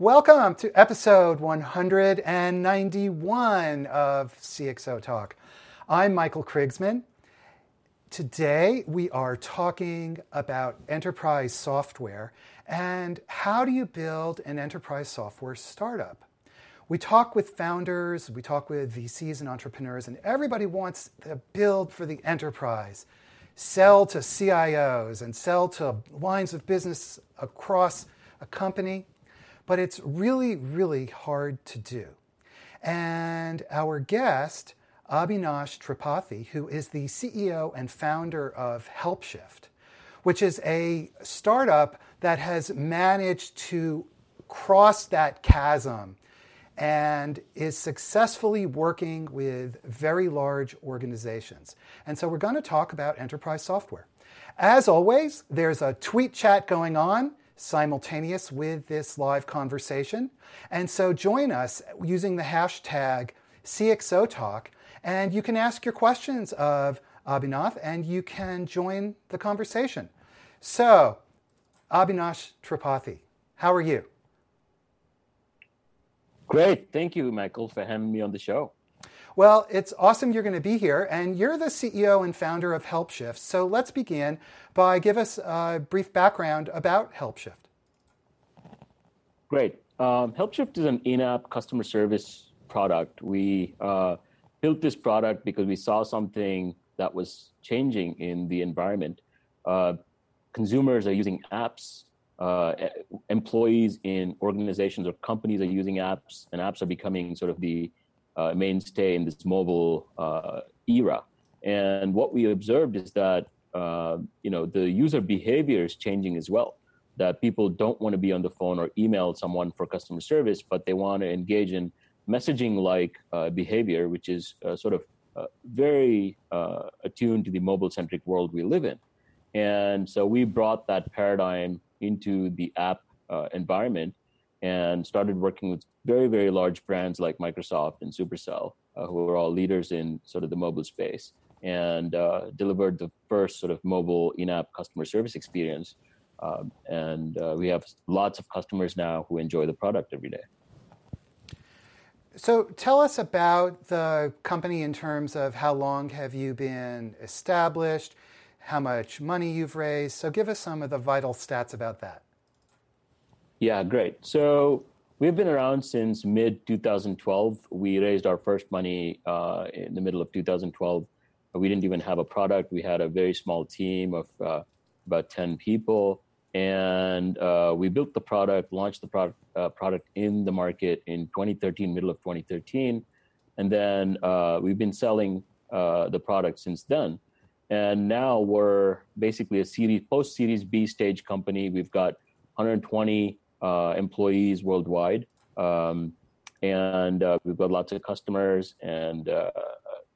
Welcome to episode 191 of CXO Talk. I'm Michael Krigsman. Today we are talking about enterprise software and how do you build an enterprise software startup. We talk with founders, we talk with VCs and entrepreneurs, and everybody wants to build for the enterprise, sell to CIOs, and sell to lines of business across a company but it's really, really hard to do. And our guest, Abinash Tripathy, who is the CEO and founder of HelpShift, which is a startup that has managed to cross that chasm and is successfully working with very large organizations. And so we're going to talk about enterprise software. As always, there's a tweet chat going on simultaneous with this live conversation. And so join us using the hashtag CXOTalk, and you can ask your questions of Abinash and you can join the conversation. So, Abinash Tripathy, how are you? Great. Thank you, Michael, for having me on the show. Well, it's awesome you're going to be here, and you're the CEO and founder of HelpShift. So let's begin by give us a brief background about HelpShift. Great. Um, HelpShift is an in-app customer service product. We uh, built this product because we saw something that was changing in the environment. Uh, consumers are using apps. Uh, employees in organizations or companies are using apps, and apps are becoming sort of the uh, mainstay in this mobile uh, era. And what we observed is that uh, you know the user behavior is changing as well. That people don't want to be on the phone or email someone for customer service, but they want to engage in messaging-like uh, behavior, which is uh, sort of uh, very attuned to the mobile-centric world we live in. And so we brought that paradigm into the app environment and started working with very, very large brands like Microsoft and Supercell, uh, who are all leaders in sort of the mobile space, and uh, delivered the first sort of mobile in-app customer service experience. Um, and uh, we have lots of customers now who enjoy the product every day. So tell us about the company in terms of how long have you been established, how much money you've raised. So give us some of the vital stats about that. Yeah, great. So we've been around since mid 2012. We raised our first money uh, in the middle of 2012. We didn't even have a product. We had a very small team of uh, about 10 people. And uh, we built the product, launched the product, uh, product in the market in 2013, middle of 2013. And then uh, we've been selling uh, the product since then. And now we're basically a series, post Series B stage company. We've got 120 uh, employees worldwide. Um, and uh, we've got lots of customers, and uh,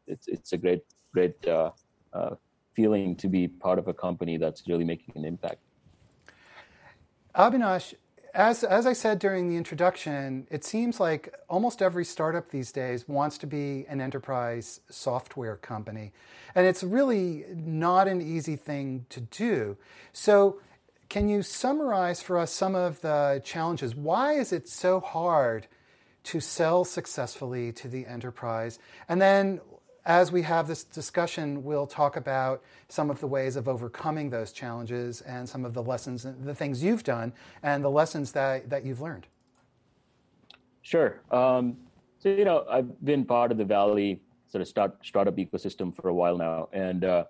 it's it's a great great feeling to be part of a company that's really making an impact. Abinash, as, as I said during the introduction, it seems like almost every startup these days wants to be an enterprise software company. And it's really not an easy thing to do. So, can you summarize for us some of the challenges? Why is it so hard to sell successfully to the enterprise? And then, as we have this discussion, we'll talk about some of the ways of overcoming those challenges and some of the lessons, the things you've done, and the lessons that, that you've learned. Sure. Um, so, you know, I've been part of the Valley sort of start, startup ecosystem for a while now. And uh,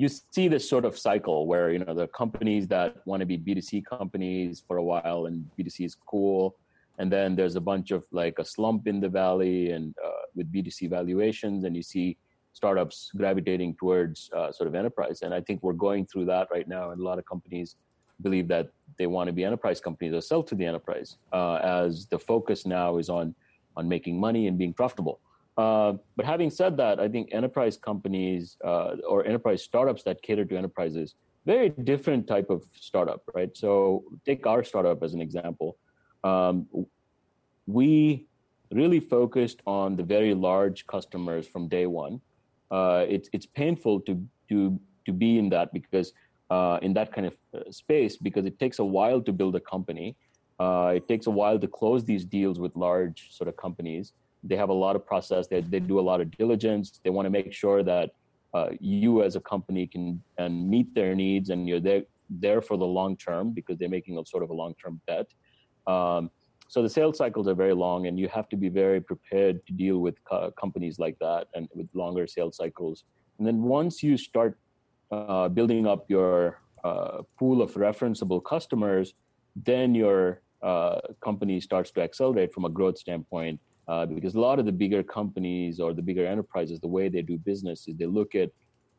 you see this sort of cycle where you know the companies that want to be b2c companies for a while and b2c is cool and then there's a bunch of like a slump in the valley and uh, with b2c valuations and you see startups gravitating towards uh, sort of enterprise. And i think we're going through that right now and a lot of companies believe that they want to be enterprise companies or sell to the enterprise uh, as the focus now is on on making money and being profitable uh, but having said that, I think enterprise companies uh, or enterprise startups that cater to enterprises, very different type of startup, right? So take our startup as an example. Um, we really focused on the very large customers from day one. Uh, it's it's painful to to to be in that because uh, in that kind of uh, space because it takes a while to build a company. It takes a while to close these deals with large sort of companies. They have a lot of process. They, they do a lot of diligence. They want to make sure that uh, you as a company can and meet their needs and you're there there for the long term because they're making a sort of a long term bet. Um, so the sales cycles are very long, and you have to be very prepared to deal with co- companies like that and with longer sales cycles. And then once you start uh, building up your uh, pool of referenceable customers, then your uh, company starts to accelerate from a growth standpoint. Uh, because a lot of the bigger companies or the bigger enterprises, the way they do business is they look at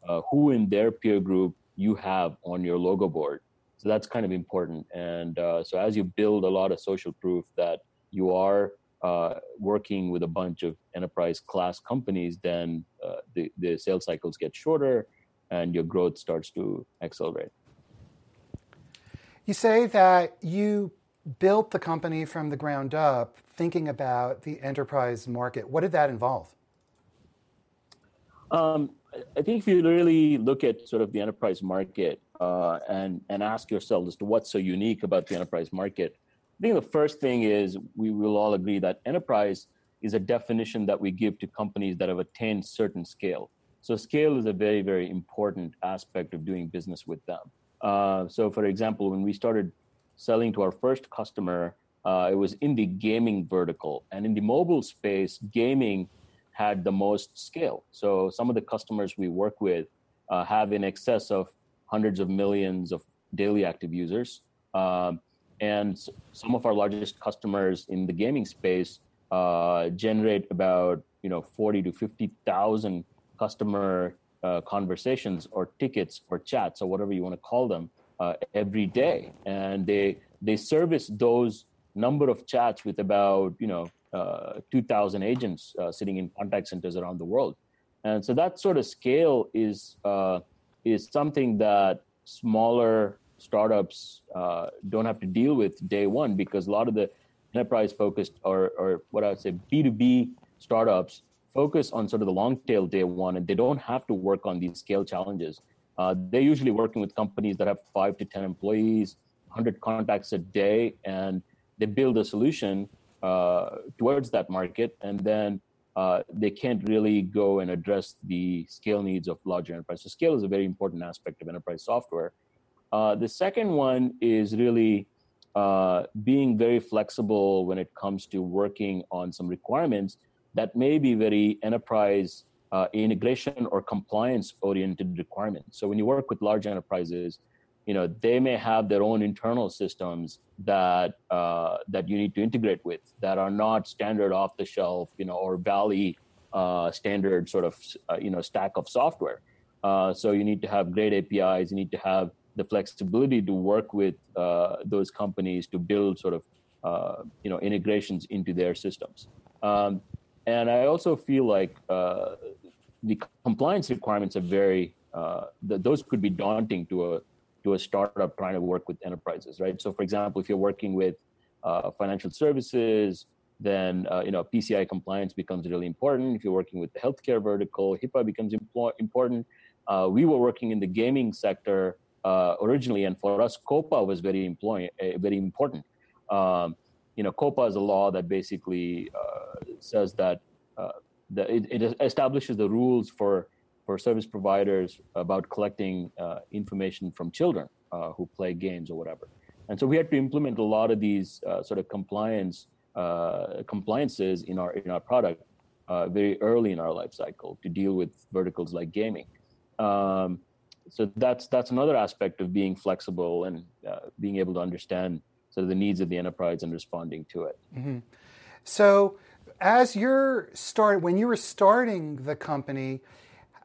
uh, who in their peer group you have on your logo board so that's kind of important. And uh, so as you build a lot of social proof that you are uh, working with a bunch of enterprise class companies, then uh, the, the sales cycles get shorter and your growth starts to accelerate. You say that you built the company from the ground up thinking about the enterprise market. What did that involve? Um, I think if you really look at sort of the enterprise market, uh, and and ask yourself as to what's so unique about the enterprise market. I think the first thing is we will all agree that enterprise is a definition that we give to companies that have attained certain scale. So scale is a very very important aspect of doing business with them. Uh, so for example, when we started selling to our first customer, uh, it was in the gaming vertical, and in the mobile space, gaming had the most scale. So some of the customers we work with uh, have in excess of hundreds of millions of daily active users. Um, and some of our largest customers in the gaming space uh, generate about you know 40 to 50,000 customer uh, conversations or tickets or chats or whatever you want to call them uh, every day, and they they service those number of chats with about you know uh, 2,000 agents uh, sitting in contact centers around the world, and so that sort of scale is uh, is something that smaller startups uh, don't have to deal with day one because a lot of the enterprise focused or, or what I would say B2B startups focus on sort of the long tail day one and they don't have to work on these scale challenges. Uh, they're usually working with companies that have five to 10 employees, 100 contacts a day, and they build a solution uh, towards that market. And then uh, they can't really go and address the scale needs of larger enterprise. So scale is a very important aspect of enterprise software. Uh, the second one is really uh, being very flexible when it comes to working on some requirements that may be very enterprise uh, integration or compliance oriented requirements. So when you work with large enterprises, you know they may have their own internal systems that uh, that you need to integrate with that are not standard off the shelf you know or valley uh, standard sort of uh, you know stack of software. Uh, so you need to have great apis you need to have the flexibility to work with uh, those companies to build sort of uh, you know integrations into their systems. Um, and i also feel like the compliance requirements are very the, those could be daunting to a to a startup trying to work with enterprises, right? So, for example, if you're working with uh, financial services, then uh, you know PCI compliance becomes really important. If you're working with the healthcare vertical, HIPAA becomes important. Uh, we were working in the gaming sector uh, originally, and for us, COPPA was very employ- uh, very important. Um, you know, COPPA is a law that basically uh, says that, that it, it establishes the rules for for service providers about collecting uh, information from children uh, who play games or whatever. And so we had to implement a lot of these uh, sort of compliance uh, compliances in our in our product uh, very early in our life cycle to deal with verticals like gaming. Um, so that's that's another aspect of being flexible and uh, being able to understand sort of the needs of the enterprise and responding to it. Mm-hmm. So as you're start when you were starting the company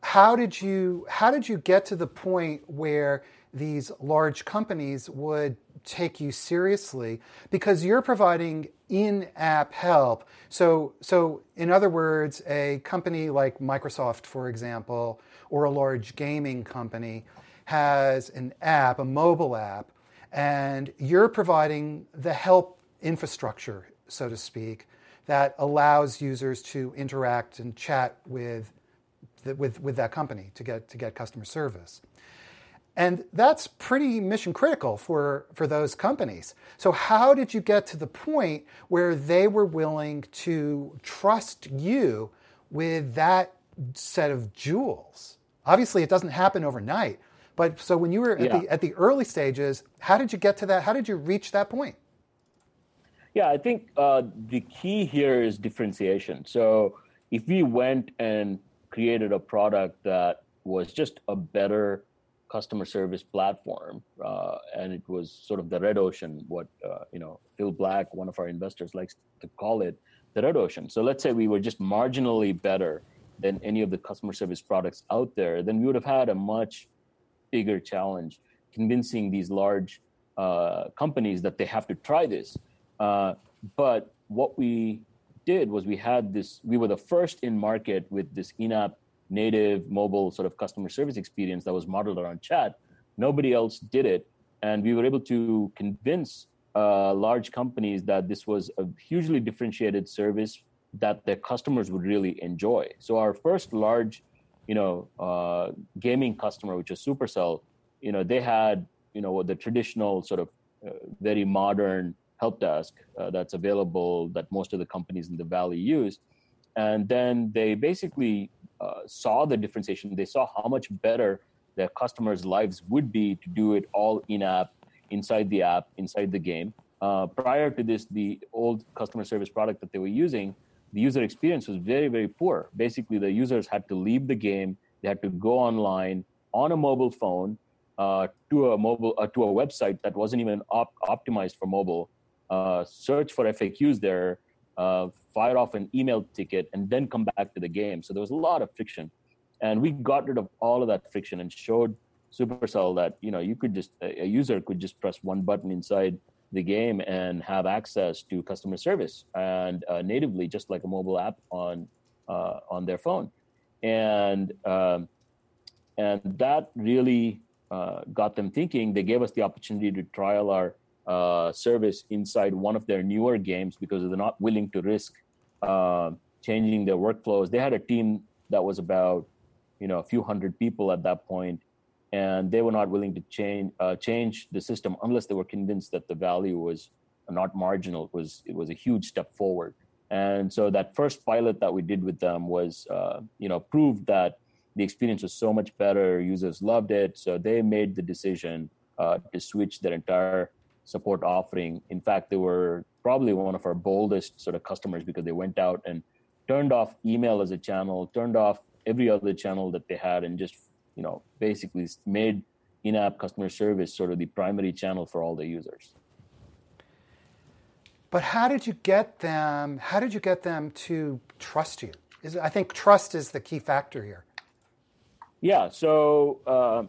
how did you how did you get to the point where these large companies would take you seriously? Because you're providing in-app help. So so in other words a company like Microsoft for example or a large gaming company has an app a mobile app and you're providing the help infrastructure so to speak that allows users to interact and chat with with, with that company to get, to get customer service. And that's pretty mission critical for, for those companies. So, how did you get to the point where they were willing to trust you with that set of jewels? Obviously, it doesn't happen overnight. But so when you were at, yeah. the, at the early stages, how did you get to that? How did you reach that point? Yeah, I think uh, the key here is differentiation. So if we went and created a product that was just a better customer service platform, uh, and it was sort of the red ocean, what uh, you know Phil Black, one of our investors, likes to call it, the red ocean. So let's say we were just marginally better than any of the customer service products out there, then we would have had a much bigger challenge convincing these large uh, companies that they have to try this. Uh, but what we did was we had this, we were the first in market with this in app native mobile sort of customer service experience that was modeled around chat. Nobody else did it. And we were able to convince uh, large companies that this was a hugely differentiated service that their customers would really enjoy. So our first large, you know, uh, gaming customer, which is Supercell, you know, they had, you know, the traditional sort of uh, very modern help desk uh, that's available that most of the companies in the valley use, and then they basically uh, saw the differentiation. They saw how much better their customers' lives would be to do it all in app, inside the app, inside the game. Uh, prior to this, the old customer service product that they were using the user experience was very, very poor. Basically, the users had to leave the game, they had to go online on a mobile phone uh, to a mobile uh, to a website that wasn't even op- optimized for mobile. Uh, search for FAQs there, uh, fire off an email ticket, and then come back to the game. So there was a lot of friction, and we got rid of all of that friction and showed Supercell that you know you could just a user could just press one button inside the game and have access to customer service and uh, natively, just like a mobile app on uh, on their phone, and um, and that really uh, got them thinking. They gave us the opportunity to trial our uh, service inside one of their newer games because they're not willing to risk uh, changing their workflows. They had a team that was about you know a few hundred people at that point and they were not willing to change uh, change the system unless they were convinced that the value was not marginal. It was it was a huge step forward. And so that first pilot that we did with them was, uh, you know, proved that the experience was so much better. Users loved it, so they made the decision uh, to switch their entire support offering. In fact, they were probably one of our boldest sort of customers because they went out and turned off email as a channel, turned off every other channel that they had, and just you know basically made in-app customer service sort of the primary channel for all the users. But how did you get them how did you get them to trust you? Is, i think trust is the key factor here. Yeah so uh,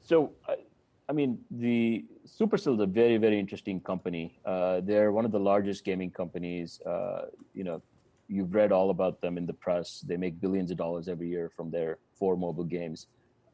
so uh, i mean the supercell is a very very interesting company. Uh, they're one of the largest gaming companies. Uh, you know you've read all about them in the press. They make billions of dollars every year from their four mobile games.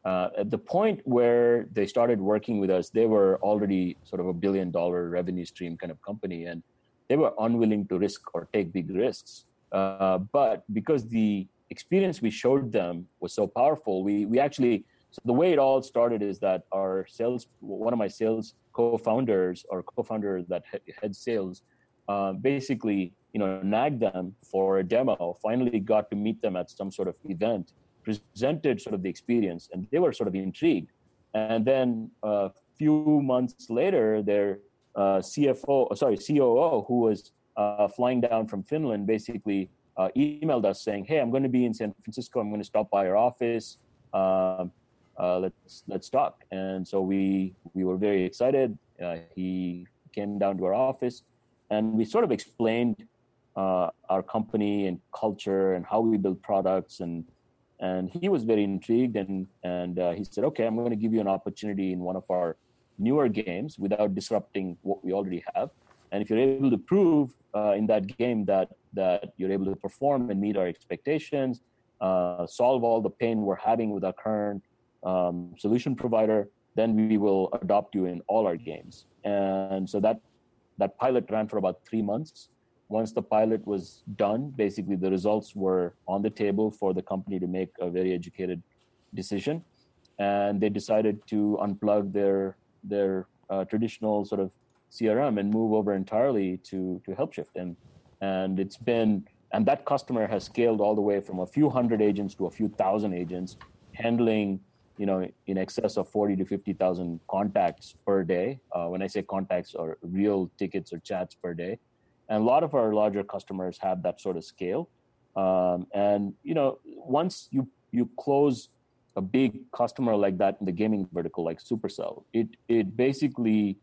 Uh, at the point where they started working with us, they were already sort of a billion dollar revenue stream kind of company, and they were unwilling to risk or take big risks. Uh, but because the experience we showed them was so powerful, we we actually so the way it all started is that our sales, one of my sales co-founders or co-founder that head sales, uh, basically you know nagged them for a demo. Finally, got to meet them at some sort of event presented sort of the experience, and they were sort of intrigued. And then a uh, few months later, their uh, CFO, sorry, COO, who was uh, flying down from Finland, basically uh, emailed us saying, "Hey, I'm going to be in San Francisco. I'm going to stop by your office. Um, uh, let's let's talk." And so we we were very excited. Uh, he came down to our office, and we sort of explained our company and culture and how we build products and and he was very intrigued and and uh, he said okay i'm going to give you an opportunity in one of our newer games without disrupting what we already have and if you're able to prove uh, in that game that that you're able to perform and meet our expectations uh, solve all the pain we're having with our current um, solution provider then we will adopt you in all our games and so that that pilot ran for about three months once the pilot was done, basically the results were on the table for the company to make a very educated decision. and they decided to unplug their their uh, traditional sort of CRM and move over entirely to to HelpShift. And and it's been and that customer has scaled all the way from a few hundred agents to a few thousand agents, handling you know in excess of 40 to 50,000 contacts per day. Uh, when I say contacts or real tickets or chats per day, and a lot of our larger customers have that sort of scale. Um, and you know once you you close a big customer like that in the gaming vertical, like Supercell, it it basically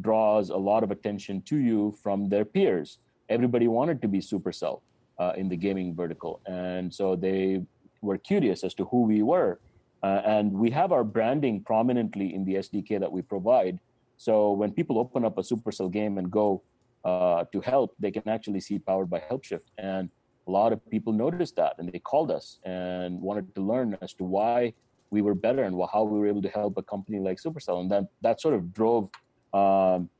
draws a lot of attention to you from their peers. Everybody wanted to be Supercell uh, in the gaming vertical, and so they were curious as to who we were. Uh, and we have our branding prominently in the SDK that we provide. So when people open up a Supercell game and go uh, to help, they can actually see powered by HelpShift. And a lot of people noticed that and they called us and wanted to learn as to why we were better and how we were able to help a company like Supercell. And then that sort of drove um,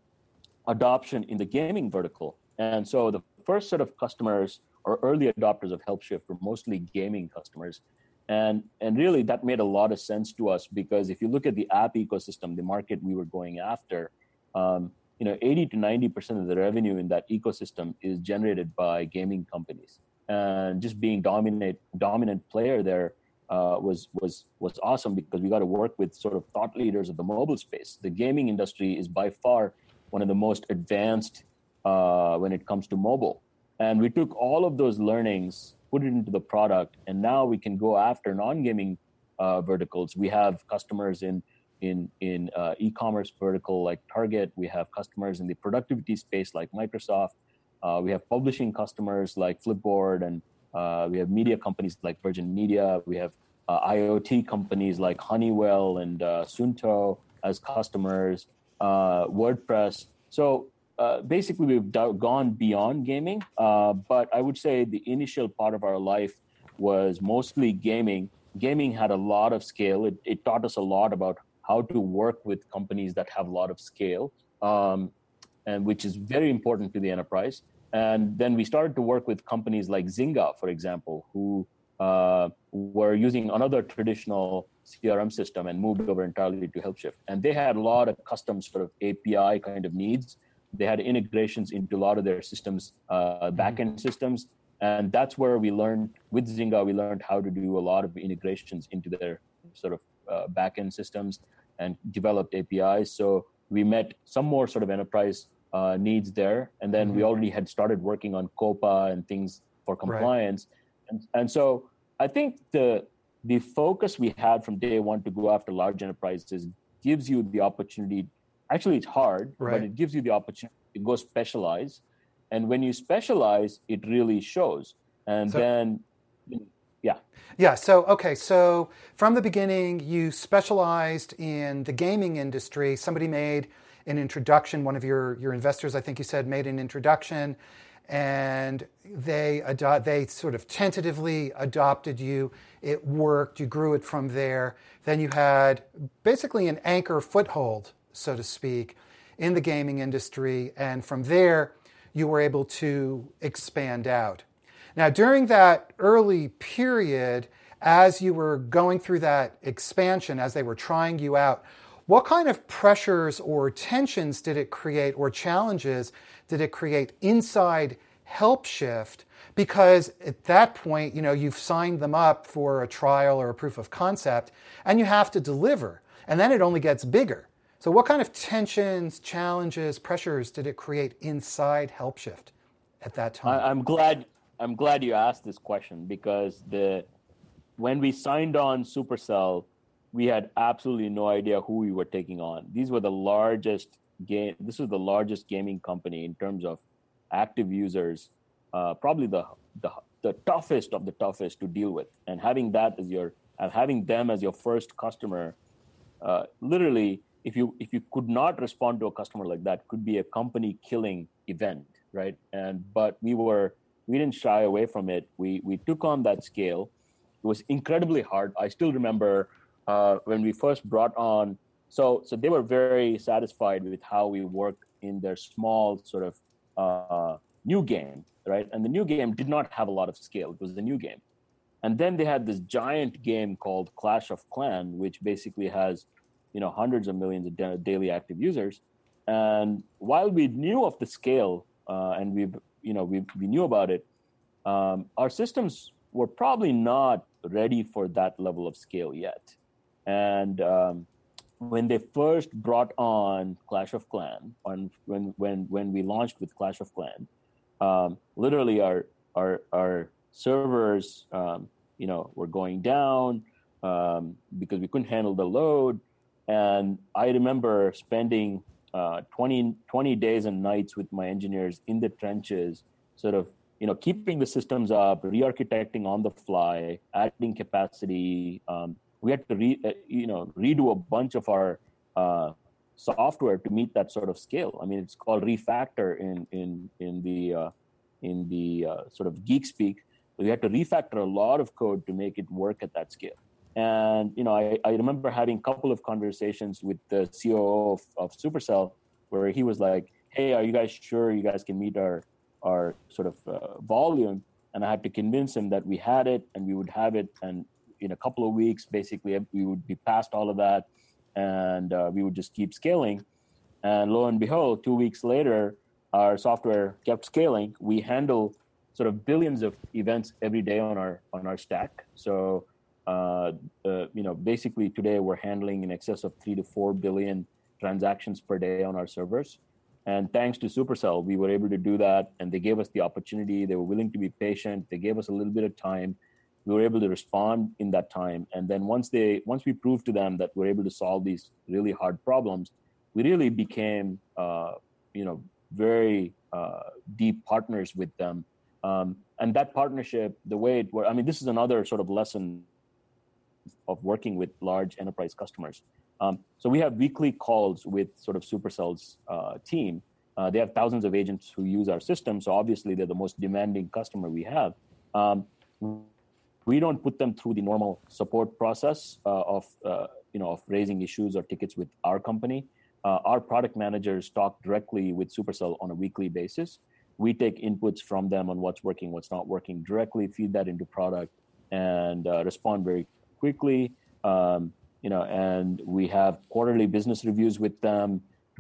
adoption in the gaming vertical. And so the first set of customers or early adopters of HelpShift were mostly gaming customers. And, and really, that made a lot of sense to us because if you look at the app ecosystem, the market we were going after, um, you know, 80 to 90% of the revenue in that ecosystem is generated by gaming companies and just being dominant dominant player there uh, was was was awesome because we got to work with sort of thought leaders of the mobile space. The gaming industry is by far one of the most advanced uh, when it comes to mobile, and we took all of those learnings, put it into the product, and now we can go after non-gaming uh, verticals. We have customers in in in uh, e-commerce vertical like Target. We have customers in the productivity space like Microsoft. Uh, we have publishing customers like Flipboard, and uh, we have media companies like Virgin Media. We have uh, IoT companies like Honeywell and uh, Suunto as customers, WordPress. So uh, basically, we've gone beyond gaming. but I would say the initial part of our life was mostly gaming. Gaming had a lot of scale. It, it taught us a lot about how to work with companies that have a lot of scale, um, and which is very important to the enterprise. And then we started to work with companies like Zynga, for example, who uh, were using another traditional CRM system and moved over entirely to HelpShift. And they had a lot of custom sort of API kind of needs. They had integrations into a lot of their systems, uh, mm-hmm. backend systems. And that's where we learned with Zynga, we learned how to do a lot of integrations into their sort of uh, backend systems and developed APIs. So we met some more sort of enterprise uh, needs there. And then mm-hmm. we already had started working on COPPA and things for compliance. Right. And, and so I think the the focus we had from day one to go after large enterprises gives you the opportunity. Actually, it's hard, right. but it gives you the opportunity to go specialize. And when you specialize, it really shows. And so, then, yeah. Yeah. So, okay. So, from the beginning, you specialized in the gaming industry. Somebody made an introduction. One of your, your investors, I think you said, made an introduction, and they adopt, they sort of tentatively adopted you. It worked. You grew it from there. Then you had basically an anchor foothold, so to speak, in the gaming industry, and from there you were able to expand out. Now, during that early period, as you were going through that expansion, as they were trying you out, what kind of pressures or tensions did it create or challenges did it create inside HelpShift? Because at that point, you know, you've signed them up for a trial or a proof of concept and you have to deliver. And then it only gets bigger. So what kind of tensions, challenges, pressures did it create inside HelpShift at that time? I'm glad I'm glad you asked this question because the when we signed on Supercell, we had absolutely no idea who we were taking on. These were the largest game. This was the largest gaming company in terms of active users. Uh, probably the, the the toughest of the toughest to deal with. And having that as your and having them as your first customer, uh, literally, if you if you could not respond to a customer like that, could be a company killing event, right? And but we were we didn't shy away from it. We we took on that scale. It was incredibly hard. I still remember uh, when we first brought on. So, so they were very satisfied with how we worked in their small sort of uh, new game, right? And the new game did not have a lot of scale. It was the new game, And then they had this giant game called Clash of Clan, which basically has, you know, hundreds of millions of daily active users. And while we knew of the scale uh, and we, you know, we, we knew about it, um, our systems were probably not ready for that level of scale yet. And um, when they first brought on Clash of Clan, on when when when we launched with Clash of Clan, um, literally our our our servers, um, you know, were going down um, because we couldn't handle the load. And I remember spending uh, 20, 20 days and nights with my engineers in the trenches, sort of, you know, keeping the systems up, re-architecting on the fly, adding capacity. Um, we had to, re, uh, you know, redo a bunch of our uh, software to meet that sort of scale. I mean, it's called refactor in in in the uh, in the uh, sort of geek speak. We had to refactor a lot of code to make it work at that scale. And you know, I, I remember having a couple of conversations with the COO of, of Supercell, where he was like, "Hey, are you guys sure you guys can meet our our sort of uh, volume?" And I had to convince him that we had it and we would have it, and in a couple of weeks, basically, we would be past all of that, and uh, we would just keep scaling. And lo and behold, two weeks later, our software kept scaling. We handle sort of billions of events every day on our on our stack. So uh, uh, you know, basically today we're handling in excess of three to four billion transactions per day on our servers. And thanks to Supercell, we were able to do that, and they gave us the opportunity. They were willing to be patient. They gave us a little bit of time. We were able to respond in that time. And then once they, once we proved to them that we're able to solve these really hard problems, we really became, uh, you know, very uh, deep partners with them. Um, and that partnership, the way it worked, I mean, this is another sort of lesson of working with large enterprise customers. Um, so we have weekly calls with sort of Supercell's uh, team. Uh, they have thousands of agents who use our system, so obviously they're the most demanding customer we have. Um, we don't put them through the normal support process uh, of uh, you know of raising issues or tickets with our company. Uh, our product managers talk directly with Supercell on a weekly basis. We take inputs from them on what's working, what's not working, directly feed that into product, and uh, respond very quickly. Um, you know, and we have quarterly business reviews with them.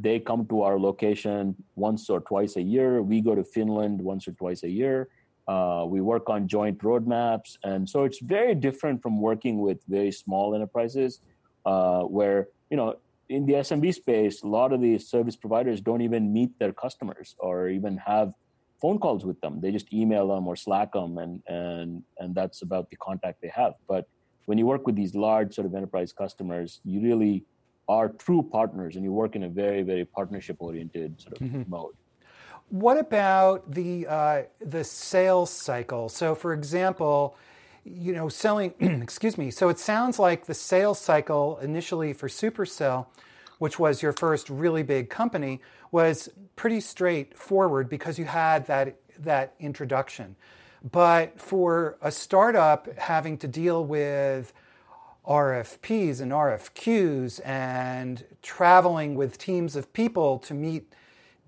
They come to our location once or twice a year. We go to Finland once or twice a year. Uh, we work on joint roadmaps, and so it's very different from working with very small enterprises, uh, where you know in the SMB space, a lot of the service providers don't even meet their customers or even have phone calls with them. They just email them or Slack them, and and and that's about the contact they have. But when you work with these large sort of enterprise customers, you really are true partners, and you work in a very very partnership oriented sort of mm-hmm. mode. What about the uh, the sales cycle? So, for example you know, selling, excuse me. So it sounds like the sales cycle initially for Supercell, which was your first really big company, was pretty straightforward because you had that, that introduction. But for a startup having to deal with RFPs and RFQs and traveling with teams of people to meet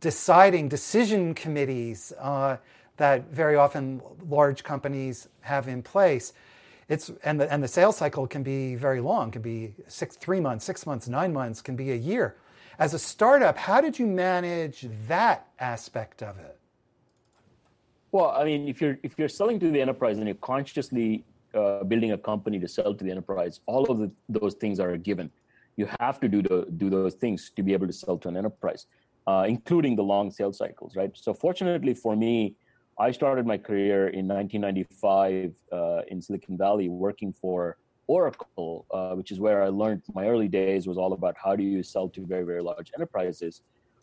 deciding decision committees, uh, that very often large companies have in place. It's, and, the, and the sales cycle can be very long, can be six, three months, six months, nine months, can be a year. As a startup, how did you manage that aspect of it? Well, I mean, if you're if you're selling to the enterprise and you're consciously uh, building a company to sell to the enterprise, all of the, those things are a given. You have to do the, do those things to be able to sell to an enterprise, uh, including the long sales cycles, right? So, fortunately for me, I started my career in 1995 uh, in Silicon Valley working for Oracle, uh, which is where I learned my early days was all about how do you sell to very, very large enterprises.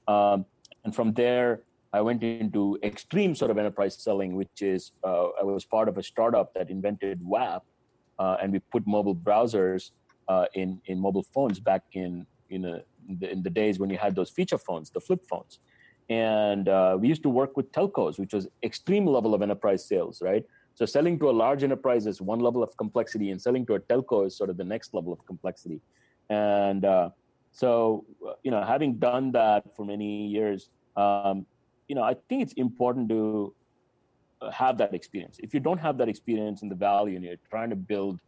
Um, and from there, I went into extreme sort of enterprise selling, which is uh, I was part of a startup that invented WAP, uh, and we put mobile browsers uh, in in mobile phones back in in, a, in, the, in the days when you had those feature phones, the flip phones. And uh, we used to work with telcos which was extreme level of enterprise sales right? So selling to a large enterprise is one level of complexity and selling to a telco is sort of the next level of complexity. And uh, so you know having done that for many years um, you know i think it's important to have that experience. If you don't have that experience in the valley and you're trying to build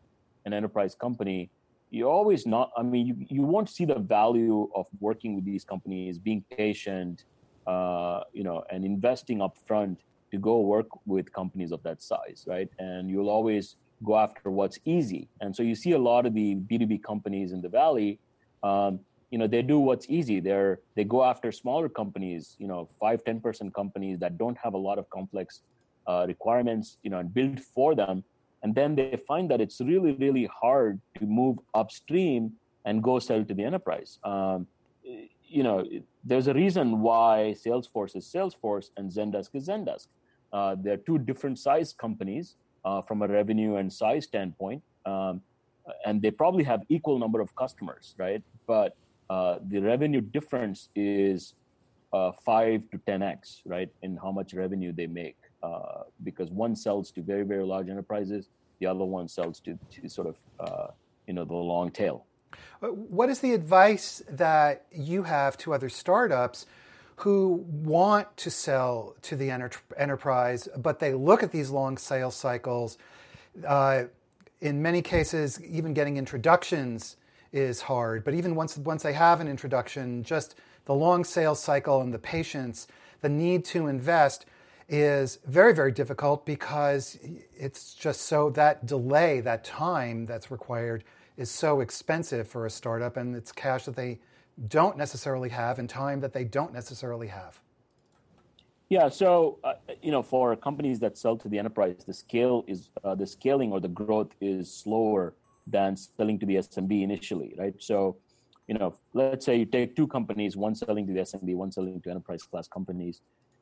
an enterprise company, you're always not. I mean, you you won't see the value of working with these companies, being patient, uh, you know, and investing upfront to go work with companies of that size, right? And you'll always go after what's easy. And so you see a lot of the B2B companies in the valley. Um, you know they do what's easy. They're they go after smaller companies you know 5 10 person companies that don't have a lot of complex uh, requirements you know and build for them. And then they find that it's really really hard to move upstream and go sell to the enterprise. Um, you know there's a reason why salesforce is salesforce and zendesk is zendesk. Uh, they're two different size companies uh, from a revenue and size standpoint. Um, and they probably have equal number of customers right? But uh, the revenue difference is uh, 5 to 10x right in how much revenue they make uh, because one sells to very very large enterprises the other one sells to, to sort of uh, you know the long tail. Uh, what is the advice that you have to other startups who want to sell to the enter- enterprise but they look at these long sales cycles in many cases even getting introductions is hard. But even once once they have an introduction, just the long sales cycle and the patience, the need to invest is very very difficult because it's just so that delay, that time that's required is so expensive for a startup and it's cash that they don't necessarily have and time that they don't necessarily have. Yeah, so uh, you know, for companies that sell to the enterprise, the scale is uh, the scaling or the growth is slower than selling to the SMB initially, right? So, you know, let's say you take two companies, one selling to the SMB, one selling to enterprise class companies,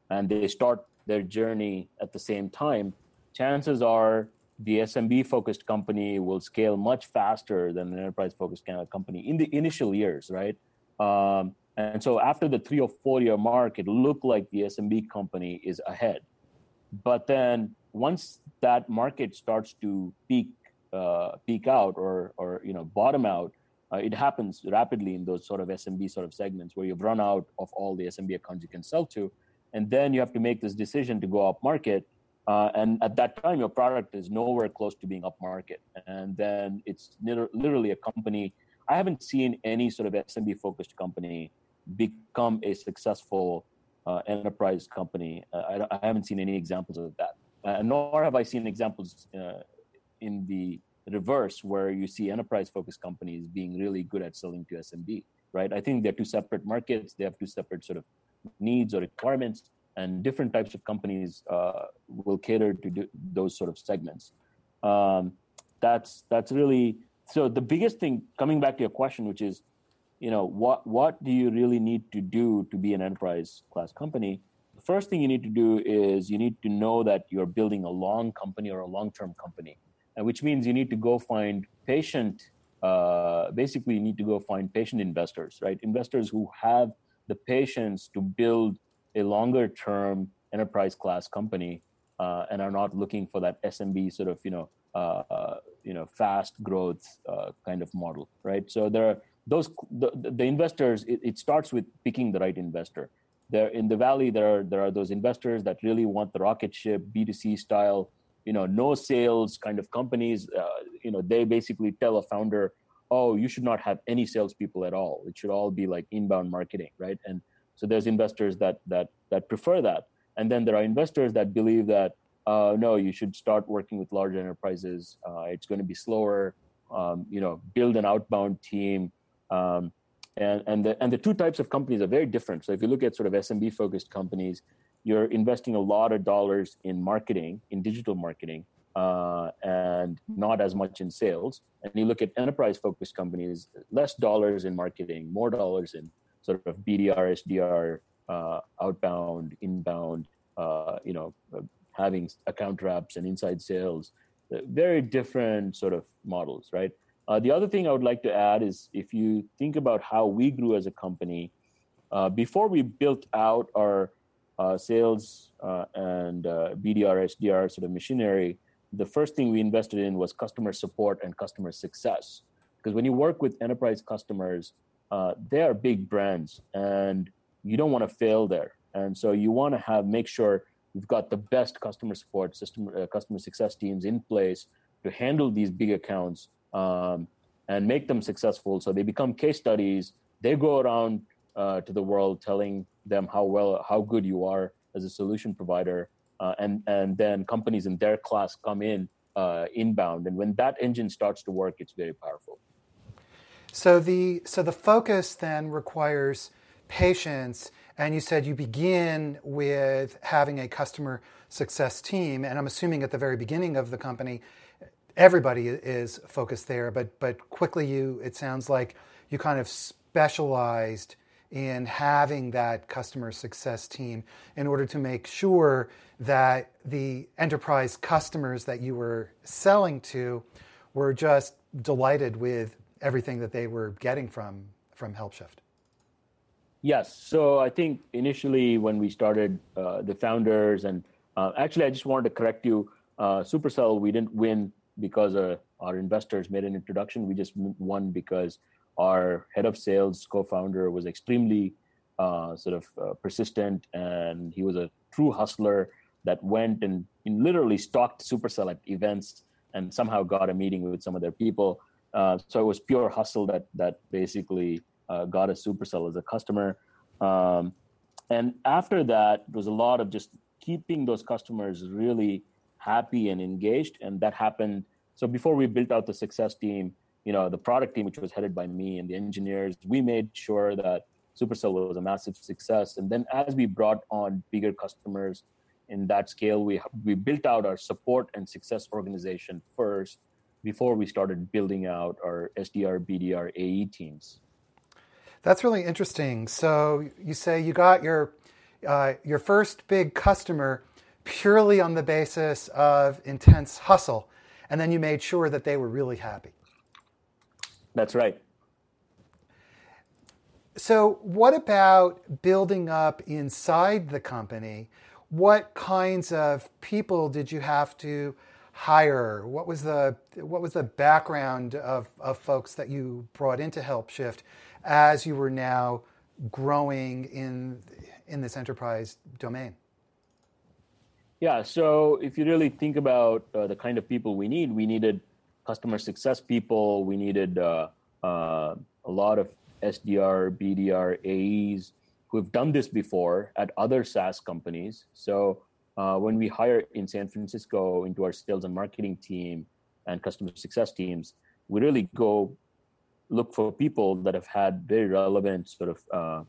and they start their journey at the same time. Chances are the SMB focused company will scale much faster than an enterprise focused kind of company in the initial years, right? Um, and so after the three or four year mark, it looked like the SMB company is ahead. But then once that market starts to peak uh, peak out or or you know bottom out, uh, it happens rapidly in those sort of SMB sort of segments where you've run out of all the SMB accounts you can sell to, and then you have to make this decision to go up market. Uh, and at that time, your product is nowhere close to being up market, and then it's literally a company. I haven't seen any sort of SMB focused company become a successful uh, enterprise company. Uh, I, I, haven't seen any examples of that, uh, nor have I seen examples uh, in the reverse where you see enterprise focused companies being really good at selling to SMB, right? I think they're two separate markets. They have two separate sort of needs or requirements, and different types of companies uh, will cater to those sort of segments. Um, that's that's really so. The biggest thing, coming back to your question, which is, you know, what what do you really need to do to be an enterprise class company? The first thing you need to do is you need to know that you're building a long company or a long term company which means you need to go find patient uh, basically you need to go find patient investors right? Investors who have the patience to build a longer term enterprise class company uh, and are not looking for that smb sort of you know uh, uh, you know fast growth uh, kind of model right? So there are those the, the investors it, it starts with picking the right investor. There in the valley there are there are those investors that really want the rocket ship b2c style you know no sales kind of companies uh, you know they basically tell a founder oh you should not have any salespeople at all. It should all be like inbound marketing right? And so there's investors that that that prefer that. And then there are investors that believe that uh, no you should start working with large enterprises. Uh, it's going to be slower um, you know build an outbound team. Um, and and the and the two types of companies are very different. So if you look at sort of smb focused companies you're investing a lot of dollars in marketing, in digital marketing, uh, and not as much in sales. And you look at enterprise focused companies, less dollars in marketing, more dollars in sort of BDR, SDR, uh, outbound, inbound, uh, you know, uh, having account reps and inside sales, uh, very different sort of models, right? Uh, the other thing I would like to add is if you think about how we grew as a company, before we built out our uh, sales uh, and uh, BDR, SDR sort of machinery, the first thing we invested in was customer support and customer success. Because when you work with enterprise customers, uh, they are big brands and you don't want to fail there. And so you want to have make sure we've got the best customer support system, uh, customer success teams in place to handle these big accounts um, and make them successful. So they become case studies. They go around uh, to the world telling them how well, how good you are as a solution provider, uh, and and then companies in their class come in uh, inbound. And when that engine starts to work, it's very powerful. So the so the focus then requires patience, and you said you begin with having a customer success team, and I'm assuming at the very beginning of the company, everybody is focused there, but but quickly you it sounds like you kind of specialized in having that customer success team in order to make sure that the enterprise customers that you were selling to were just delighted with everything that they were getting from from HelpShift. Yes. So I think initially when we started, uh, the founders and uh, actually I just wanted to correct you. Uh, Supercell, we didn't win because uh, our investors made an introduction. We just won because our head of sales co-founder was extremely uh, sort of uh, persistent, and he was a true hustler that went and literally stalked Supercell at events and somehow got a meeting with some of their people. Uh, so it was pure hustle that that basically uh, got a Supercell as a customer. Um, and after that, there was a lot of just keeping those customers really happy and engaged, and that happened. So before we built out the success team, you know, the product team, which was headed by me and the engineers, we made sure that Supercell was a massive success. And then as we brought on bigger customers in that scale, we we built out our support and success organization first before we started building out our SDR, BDR, AE teams. That's really interesting. So you say you got your uh, your first big customer purely on the basis of intense hustle, and then you made sure that they were really happy. That's right. So, what about building up inside the company? What kinds of people did you have to hire? What was the what was the background of, of folks that you brought into HelpShift as you were now growing in in this enterprise domain? Yeah, so if you really think about uh, the kind of people we need, we needed customer success people, we needed uh, uh, a lot of SDR, BDR, AEs who have done this before at other SaaS companies. So uh, when we hire in San Francisco into our sales and marketing team and customer success teams, we really go look for people that have had very relevant sort of uh,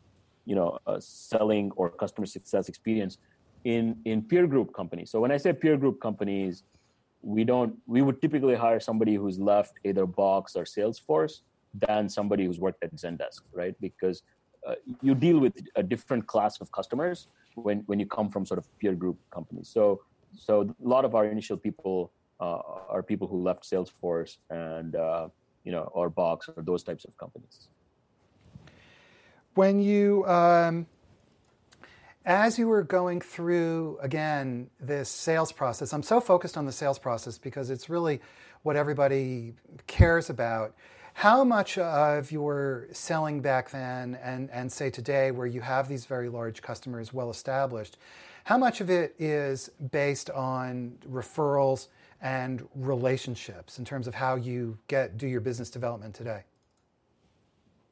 you know uh, selling or customer success experience in in peer group companies. So when I say peer group companies, we don't we would typically hire somebody who's left either Box or Salesforce than somebody who's worked at Zendesk, right? Because uh, you deal with a different class of customers when when you come from sort of peer group companies. So so a lot of our initial people uh, are people who left Salesforce and uh, you know or Box or those types of companies. When you um, as you were going through again this sales process, I'm so focused on the sales process because it's really what everybody cares about. How much of your selling back then and, and say today, where you have these very large customers well established, how much of it is based on referrals and relationships in terms of how you get do your business development today?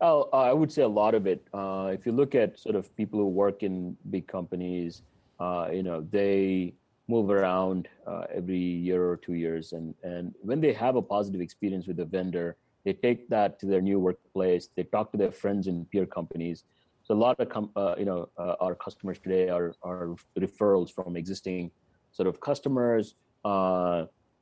Oh, uh, I would say a lot of it. Uh, if you look at sort of people who work in big companies, uh, you know, they move around uh, every year or two years, and and when they have a positive experience with a vendor, they take that to their new workplace. They talk to their friends in peer companies. So a lot of com- uh, you know uh, our customers today are are referrals from existing sort of customers.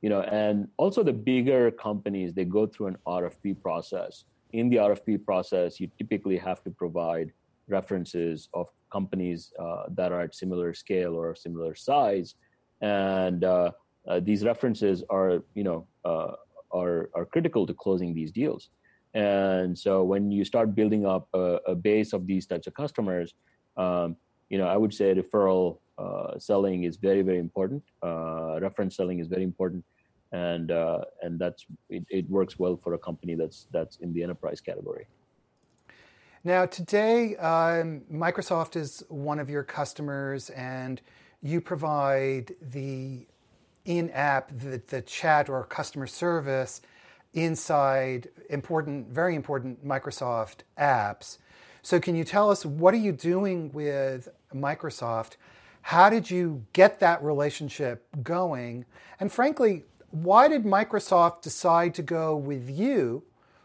You know, and also the bigger companies they go through an RFP process. In the RFP process, you typically have to provide references of companies uh, that are at similar scale or similar size, and uh, uh, these references are you know are are critical to closing these deals. And so when you start building up a, a base of these types of customers, um, you know, I would say referral uh, selling is very very important. Uh, reference selling is very important, and uh, and that's it, it works well for a company that's that's in the enterprise category. Now today, um, Microsoft is one of your customers, and you provide the in-app, the, the chat or customer service inside important, very important Microsoft apps. So, can you tell us what are you doing with Microsoft? How did you get that relationship going? And frankly, why did Microsoft decide to go with you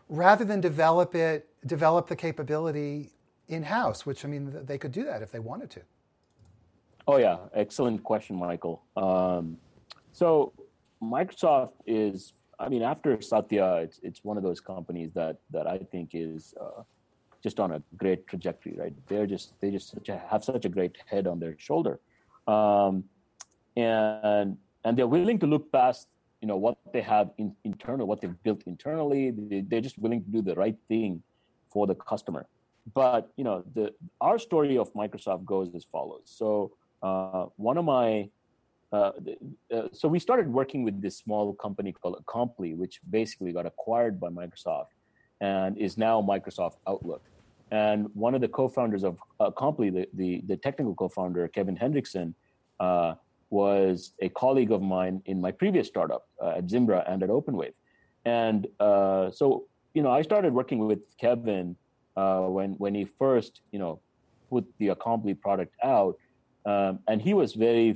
rather than develop it, develop the capability in house? Which I mean, they could do that if they wanted to. Oh yeah, excellent question, Michael. Um, so Microsoft is, I mean, after Satya, it's it's one of those companies that that I think is uh, just on a great trajectory, right? They're just they just such a, have such a great head on their shoulder, um, and and they're willing to look past you know what they have in, internal, what they've built internally. They, they're just willing to do the right thing for the customer. But you know, the our story of Microsoft goes as follows. So uh, one of my uh, uh, so we started working with this small company called Acompli, which basically got acquired by Microsoft and is now Microsoft Outlook. And one of the co-founders of Acompli, the, the, the technical co-founder, Kevin Henrikson, uh, was a colleague of mine in my previous startup uh, at Zimbra and at OpenWave. And uh, so, you know, I started working with Kevin uh, when, when he first, you know, put the Acompli product out. Um, and he was very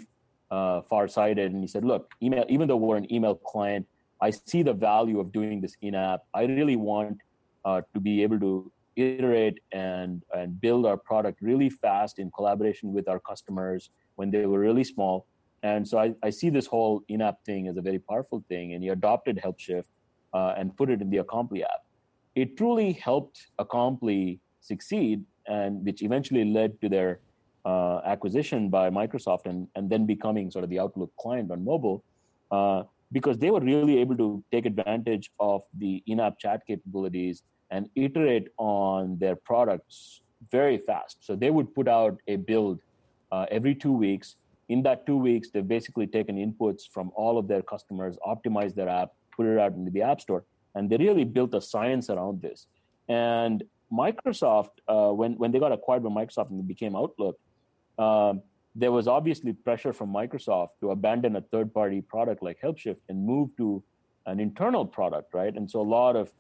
uh, far-sighted and he said, look, email, even though we're an email client, I see the value of doing this in-app. I really want uh, to be able to iterate and and build our product really fast in collaboration with our customers when they were really small. And so I, I see this whole in-app thing as a very powerful thing. And he adopted HelpShift uh, and put it in the Acompli app. It truly helped Acompli succeed, and which eventually led to their uh, acquisition by Microsoft and, and then becoming sort of the Outlook client on mobile. Uh, because they were really able to take advantage of the in-app chat capabilities and iterate on their products very fast. So they would put out a build uh, every two weeks. In that two weeks, they've basically taken inputs from all of their customers, optimized their app, put it out into the App Store, and they really built a science around this. And Microsoft, uh, when when they got acquired by Microsoft and became Outlook, um, there was obviously pressure from Microsoft to abandon a third-party product like HelpShift and move to an internal product, right? And so a lot of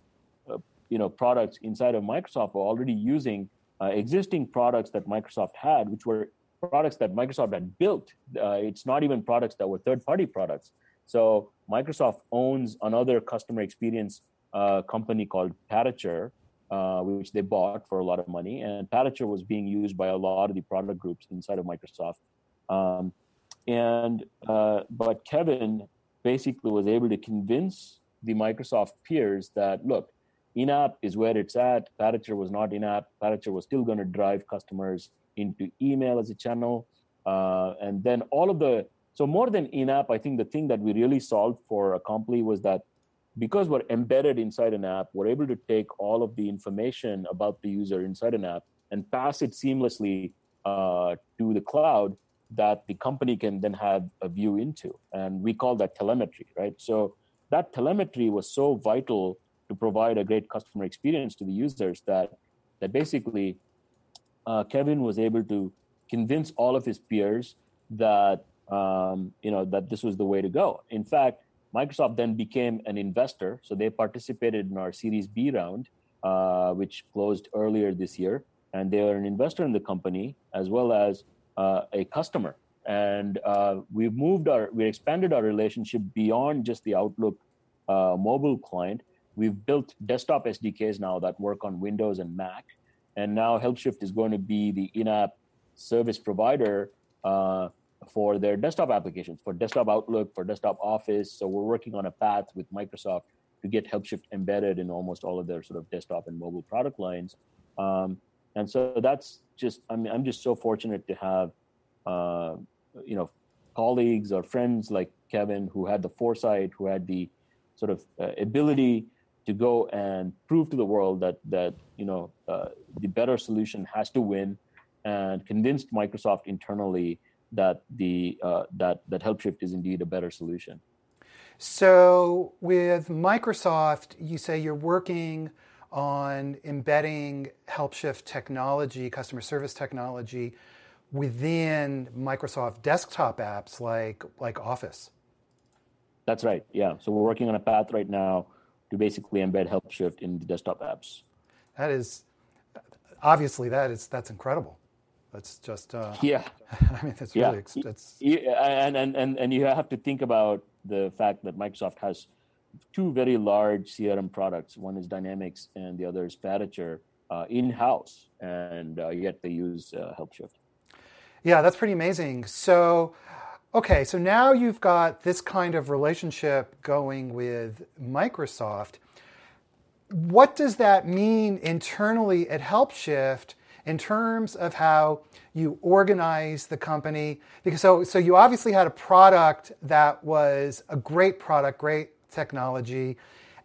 uh, you know products inside of Microsoft were already using uh, existing products that Microsoft had, which were products that Microsoft had built. Uh, it's not even products that were third-party products. So Microsoft owns another customer experience uh, company called Parature, uh, which they bought for a lot of money. And Parature was being used by a lot of the product groups inside of Microsoft. Um, and uh, but Kevin basically was able to convince the Microsoft peers that look, in-app is where it's at. Parature was not in-app. Parature was still going to drive customers into email as a channel, uh, and then all of the so more than in-app, I think the thing that we really solved for Acompli was that because we're embedded inside an app, we're able to take all of the information about the user inside an app and pass it seamlessly uh, to the cloud that the company can then have a view into. And we call that telemetry, right? So that telemetry was so vital to provide a great customer experience to the users that that basically uh, Kevin was able to convince all of his peers that um, you know that this was the way to go. In fact, Microsoft then became an investor, so they participated in our Series B round, uh, which closed earlier this year, and they are an investor in the company as well as uh, a customer. And uh, we've moved our, we expanded our relationship beyond just the Outlook uh, mobile client. We've built desktop SDKs now that work on Windows and Mac, and now HelpShift is going to be the in-app service provider uh, for their desktop applications, for desktop Outlook, for desktop Office. So we're working on a path with Microsoft to get HelpShift embedded in almost all of their sort of desktop and mobile product lines. Um, and so that's just, I mean, I'm just so fortunate to have, uh, you know, colleagues or friends like Kevin who had the foresight, who had the sort of uh, ability to go and prove to the world that that you know uh, the better solution has to win, and convinced Microsoft internally that the uh, that that HelpShift is indeed a better solution. So with Microsoft, you say you're working on embedding HelpShift technology, customer service technology, within Microsoft desktop apps like like Office. That's right. Yeah. So we're working on a path right now to basically embed HelpShift in the desktop apps. That is obviously that is that's incredible. That's just uh, yeah. I mean, really yeah. it's yeah, and, and and and you have to think about the fact that Microsoft has two very large CRM products. One is Dynamics, and the other is Parature uh, in house, and uh, yet they use uh, HelpShift. Yeah, that's pretty amazing. So, okay, so now you've got this kind of relationship going with Microsoft. What does that mean internally at HelpShift in terms of how you organize the company? Because so, so you obviously had a product that was a great product, great technology,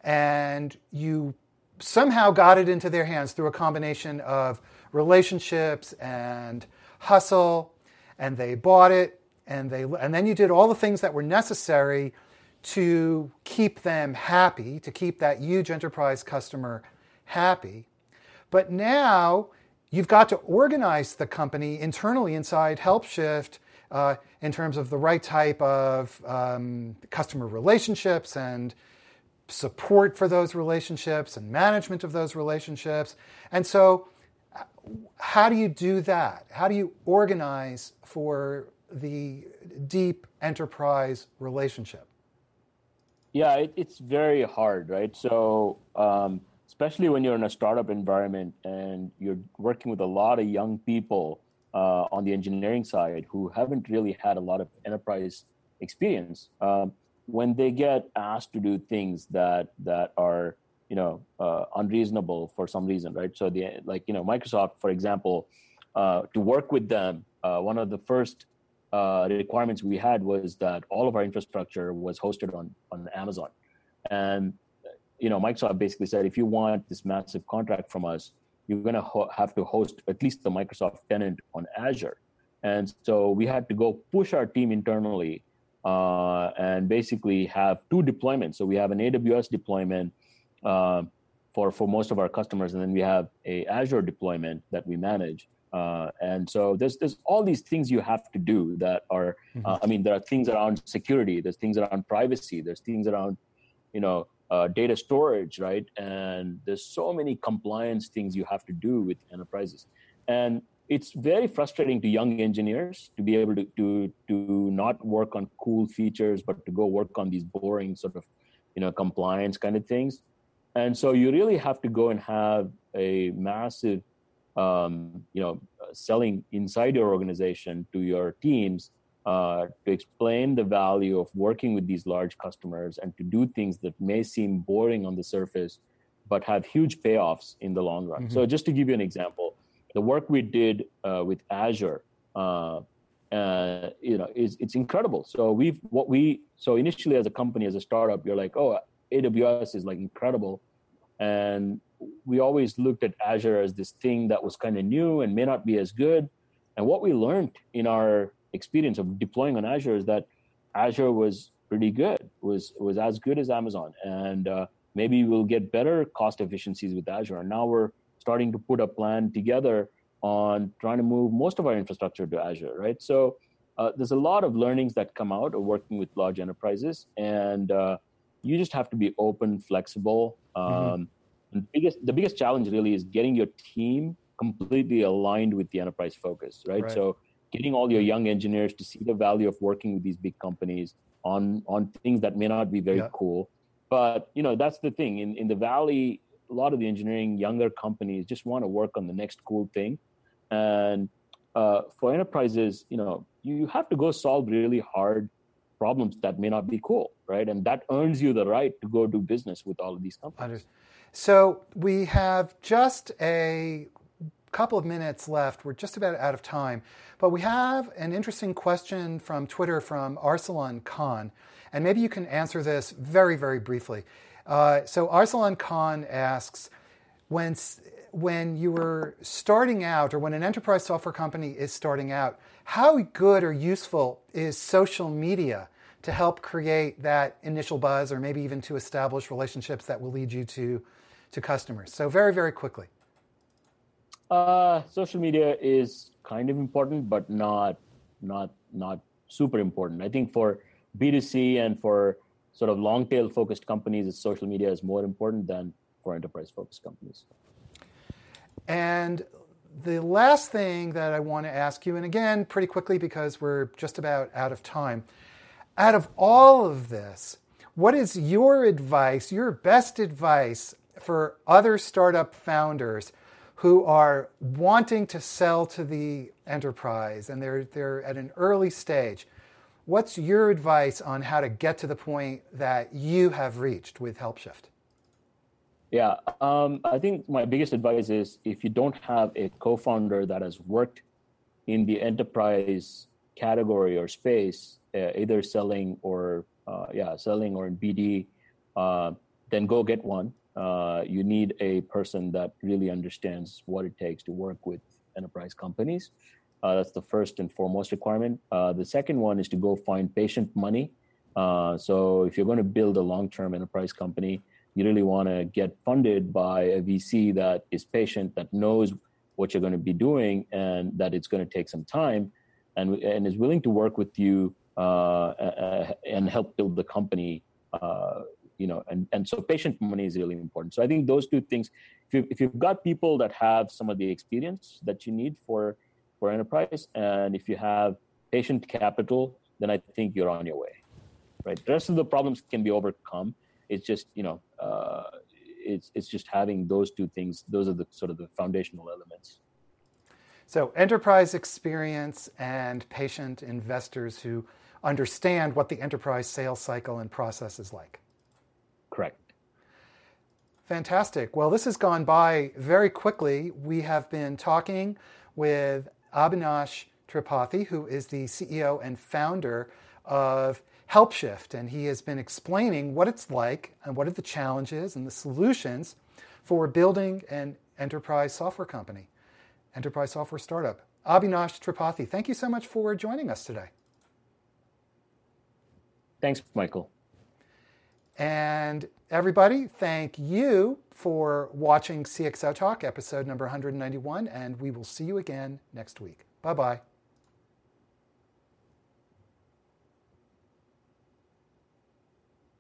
and you somehow got it into their hands through a combination of relationships and hustle, and they bought it, and they and then you did all the things that were necessary to keep them happy, to keep that huge enterprise customer happy. But now you've got to organize the company internally inside HelpShift uh, in terms of the right type of um, customer relationships and support for those relationships and management of those relationships. And so, how do you do that? How do you organize for the deep enterprise relationship? Yeah, it, it's very hard, right? So, um, especially when you're in a startup environment and you're working with a lot of young people uh, on the engineering side who haven't really had a lot of enterprise experience. Um, when they get asked to do things that that are you know uh, unreasonable for some reason right so the like you know microsoft for example uh, to work with them uh, one of the first uh, requirements we had was that all of our infrastructure was hosted on on amazon and you know microsoft basically said if you want this massive contract from us you're going to ho- have to host at least the microsoft tenant on azure and so we had to go push our team internally uh, and basically have two deployments. So we have an AWS deployment uh, for for most of our customers, and then we have a Azure deployment that we manage. Uh, and so there's there's all these things you have to do that are mm-hmm. Uh, I mean there are things around security, there's things around privacy, there's things around you know uh, data storage, right? And there's so many compliance things you have to do with enterprises. And it's very frustrating to young engineers to be able to, to to not work on cool features but to go work on these boring sort of you know compliance kind of things and so you really have to go and have a massive um, you know selling inside your organization to your teams uh, to explain the value of working with these large customers and to do things that may seem boring on the surface but have huge payoffs in the long run mm-hmm. so just to give you an example the work we did uh, with Azure, uh, uh, you know, is it's incredible. So we've what we so initially as a company as a startup, you're like, oh, AWS is like incredible, and we always looked at Azure as this thing that was kind of new and may not be as good. And what we learned in our experience of deploying on Azure is that Azure was pretty good, was was as good as Amazon, and uh, maybe we'll get better cost efficiencies with Azure. And now we're starting to put a plan together on trying to move most of our infrastructure to Azure, right? So uh, there's a lot of learnings that come out of working with large enterprises, and uh, you just have to be open, flexible. Mm-hmm. Um, mm-hmm. The biggest the biggest challenge really is getting your team completely aligned with the enterprise focus, right? right? So getting all your young engineers to see the value of working with these big companies on on things that may not be very yeah. cool. But you know that's the thing in in the valley a lot of the engineering younger companies just want to work on the next cool thing and uh, for enterprises you know you have to go solve really hard problems that may not be cool right and that earns you the right to go do business with all of these companies so we have just a couple of minutes left. We're just about out of time. But we have an interesting question from twitter from arsalan khan. And maybe you can answer this very very briefly. Uh, so Arsalan Khan asks, when, when you were starting out, or when an enterprise software company is starting out, how good or useful is social media to help create that initial buzz, or maybe even to establish relationships that will lead you to, to customers? So very, very quickly. Uh, social media is kind of important, but not not not super important. I think for B2C and for sort of long tail focused companies, social media is more important than for enterprise focused companies. And the last thing that I want to ask you, and again, pretty quickly because we're just about out of time, out of all of this, what is your advice, your best advice for other startup founders who are wanting to sell to the enterprise and they're, they're at an early stage? What's your advice on how to get to the point that you have reached with HelpShift? Yeah, um, I think my biggest advice is if you don't have a co founder that has worked in the enterprise category or space, uh, either selling or uh, yeah, selling or in BD, uh, then go get one. Uh, you need a person that really understands what it takes to work with enterprise companies. Uh, that's the first and foremost requirement. Uh, the second one is to go find patient money. Uh, so if you're going to build a long-term enterprise company, you really want to get funded by a VC that is patient, that knows what you're going to be doing, and that it's going to take some time, and and is willing to work with you uh, and help build the company. You know, and and so patient money is really important. So I think those two things. If you if you've got people that have some of the experience that you need for for enterprise, and if you have patient capital, then I think you're on your way. Right. The rest of the problems can be overcome. It's just you know, uh, it's it's just having those two things. Those are the sort of the foundational elements. So enterprise experience and patient investors who understand what the enterprise sales cycle and process is like. Correct. Fantastic. Well, this has gone by very quickly. We have been talking with Abinash Tripathy, who is the CEO and founder of HelpShift, and he has been explaining what it's like and what are the challenges and the solutions for building an enterprise software company, enterprise software startup. Abinash Tripathy, thank you so much for joining us today. Thanks, Michael. And everybody, thank you for watching CXO Talk, episode number 191, and we will see you again next week. Bye bye.